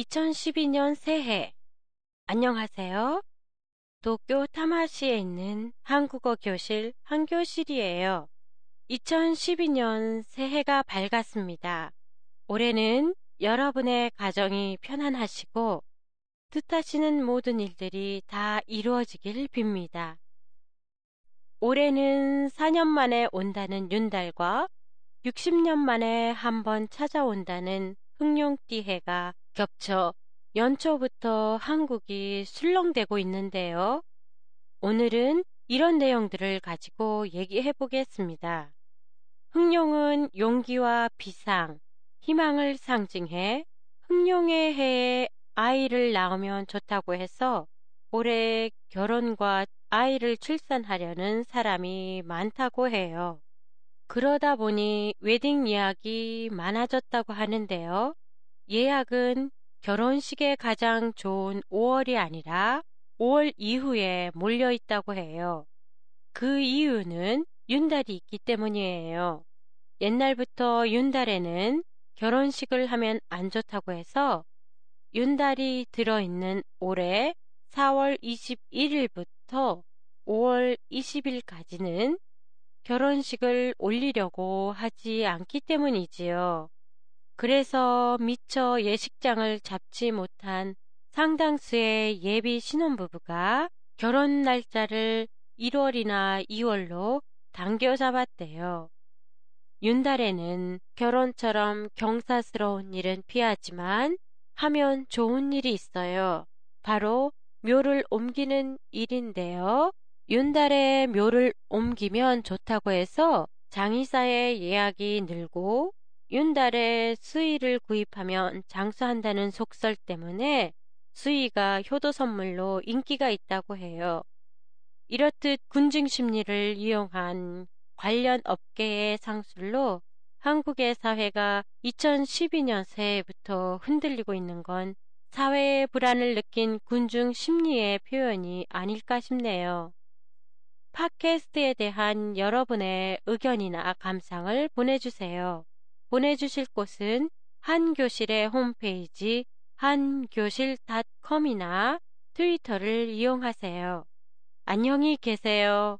2012년 새해. 안녕하세요. 도쿄 타마시에 있는 한국어 교실 한교실이에요. 2012년 새해가 밝았습니다. 올해는 여러분의 가정이 편안하시고 뜻하시는 모든 일들이 다 이루어지길 빕니다. 올해는 4년 만에 온다는 윤달과 60년 만에 한 번 찾아온다는 흑룡띠해가 겹쳐 연초부터 한국이 술렁대고 있는데요. 오늘은 이런 내용들을 가지고 얘기해 보겠습니다. 흑룡은 용기와 비상, 희망을 상징해 흑룡의 해에 아이를 낳으면 좋다고 해서 올해 결혼과 아이를 출산하려는 사람이 많다고 해요. 그러다 보니 웨딩 예약이 많아졌다고 하는데요. 예약은 결혼식에 가장 좋은 5월이 아니라 5월 이후에 몰려 있다고 해요. 그 이유는 윤달이 있기 때문이에요. 옛날부터 윤달에는 결혼식을 하면 안 좋다고 해서 윤달이 들어있는 올해 4월 21일부터 5월 20일까지는 결혼식을 올리려고 하지 않기 때문이지요. 그래서 미처 예식장을 잡지 못한 상당수의 예비 신혼부부가 결혼 날짜를 1월이나 2월로 당겨 잡았대요. 윤달에는 결혼처럼 경사스러운 일은 피하지만 하면 좋은 일이 있어요. 바로 묘를 옮기는 일인데요. 윤달에 묘를 옮기면 좋다고 해서 장의사의 예약이 늘고 윤달에 수의를 구입하면 장수한다는 속설 때문에 수의가 효도 선물로 인기가 있다고 해요. 이렇듯 군중 심리를 이용한 관련 업계의 상술로 한국의 사회가 2012년 새해부터 흔들리고 있는 건 사회의 불안을 느낀 군중 심리의 표현이 아닐까 싶네요. 팟캐스트에 대한 여러분의 의견이나 감상을 보내주세요. 보내주실 곳은 한교실의 홈페이지 한교실닷컴이나 트위터를 이용하세요. 안녕히 계세요.